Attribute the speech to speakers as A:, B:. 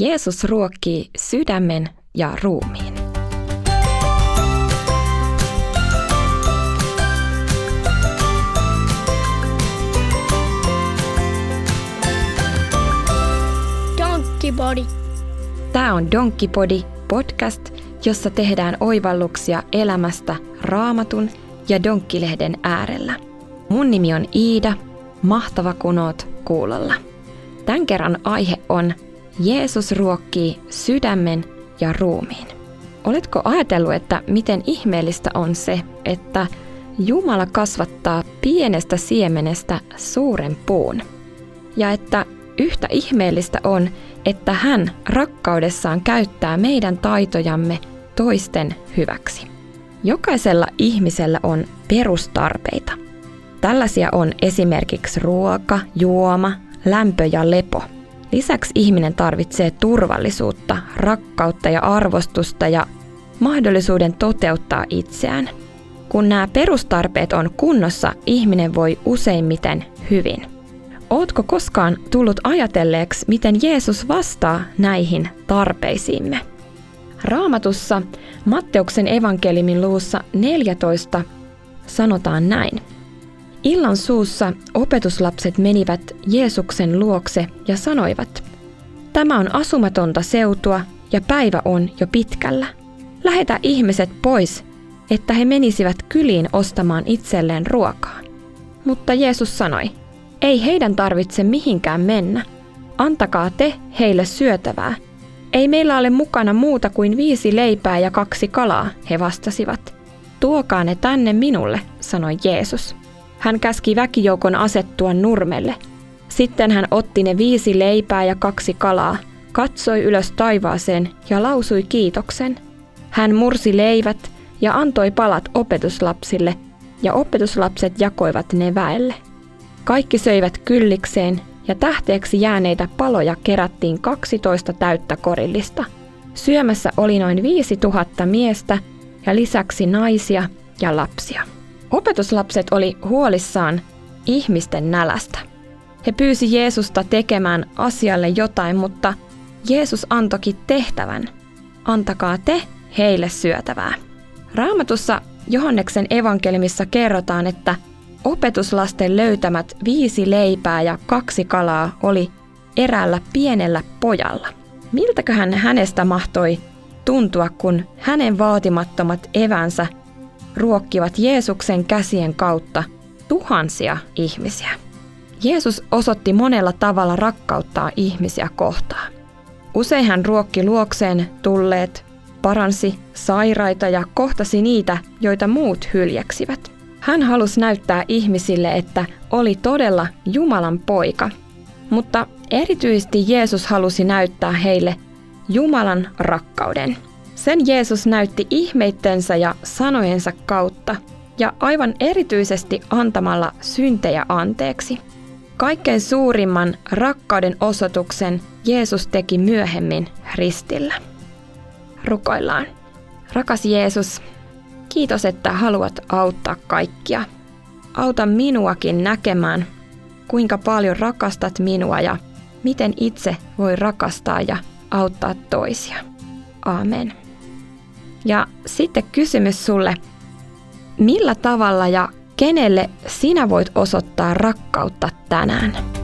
A: Jeesus ruokkii sydämen ja ruumiin.
B: Donkkipodi.
A: Tämä on Donkkipodi podcast, jossa tehdään oivalluksia elämästä raamatun ja donkkilehden äärellä. Mun nimi on Iida, mahtava kun oot kuulolla. Tämän kerran aihe on Jeesus ruokkii sydämen ja ruumiin. Oletko ajatellut, että miten ihmeellistä on se, että Jumala kasvattaa pienestä siemenestä suuren puun? Ja että yhtä ihmeellistä on, että hän rakkaudessaan käyttää meidän taitojamme toisten hyväksi. Jokaisella ihmisellä on perustarpeita. Tällaisia on esimerkiksi ruoka, juoma, lämpö ja lepo. Lisäksi ihminen tarvitsee turvallisuutta, rakkautta ja arvostusta ja mahdollisuuden toteuttaa itseään. Kun nämä perustarpeet on kunnossa, ihminen voi useimmiten hyvin. Ootko koskaan tullut ajatelleeksi, miten Jeesus vastaa näihin tarpeisiimme? Raamatussa Matteuksen evankeliumin luussa 14 sanotaan näin. Illan suussa opetuslapset menivät Jeesuksen luokse ja sanoivat, Tämä on asumatonta seutua ja päivä on jo pitkällä. Lähetä ihmiset pois, että he menisivät kyliin ostamaan itselleen ruokaa. Mutta Jeesus sanoi, ei heidän tarvitse mihinkään mennä. Antakaa te heille syötävää. Ei meillä ole mukana muuta kuin viisi leipää ja kaksi kalaa, he vastasivat. Tuokaa ne tänne minulle, sanoi Jeesus. Hän käski väkijoukon asettua nurmelle. Sitten hän otti ne viisi leipää ja kaksi kalaa, katsoi ylös taivaaseen ja lausui kiitoksen. Hän mursi leivät ja antoi palat opetuslapsille, ja opetuslapset jakoivat ne väelle. Kaikki söivät kyllikseen, ja tähteeksi jääneitä paloja kerättiin 12 täyttä korillista. Syömässä oli noin 5000 miestä ja lisäksi naisia ja lapsia. Opetuslapset oli huolissaan ihmisten nälästä. He pyysi Jeesusta tekemään asialle jotain, mutta Jeesus antoki tehtävän. Antakaa te heille syötävää. Raamatussa Johanneksen evankelimissa kerrotaan, että opetuslasten löytämät viisi leipää ja kaksi kalaa oli eräällä pienellä pojalla. Miltäköhän hänestä mahtoi tuntua, kun hänen vaatimattomat evänsä ruokkivat Jeesuksen käsien kautta tuhansia ihmisiä. Jeesus osoitti monella tavalla rakkauttaa ihmisiä kohtaan. Usein hän ruokki luokseen tulleet, paransi sairaita ja kohtasi niitä, joita muut hyljeksivät. Hän halusi näyttää ihmisille, että oli todella Jumalan poika. Mutta erityisesti Jeesus halusi näyttää heille Jumalan rakkauden – sen Jeesus näytti ihmeittensä ja sanojensa kautta ja aivan erityisesti antamalla syntejä anteeksi. Kaikkein suurimman rakkauden osoituksen Jeesus teki myöhemmin ristillä. Rukoillaan. Rakas Jeesus, kiitos, että haluat auttaa kaikkia. Auta minuakin näkemään, kuinka paljon rakastat minua ja miten itse voi rakastaa ja auttaa toisia. Amen. Ja sitten kysymys sulle, millä tavalla ja kenelle sinä voit osoittaa rakkautta tänään?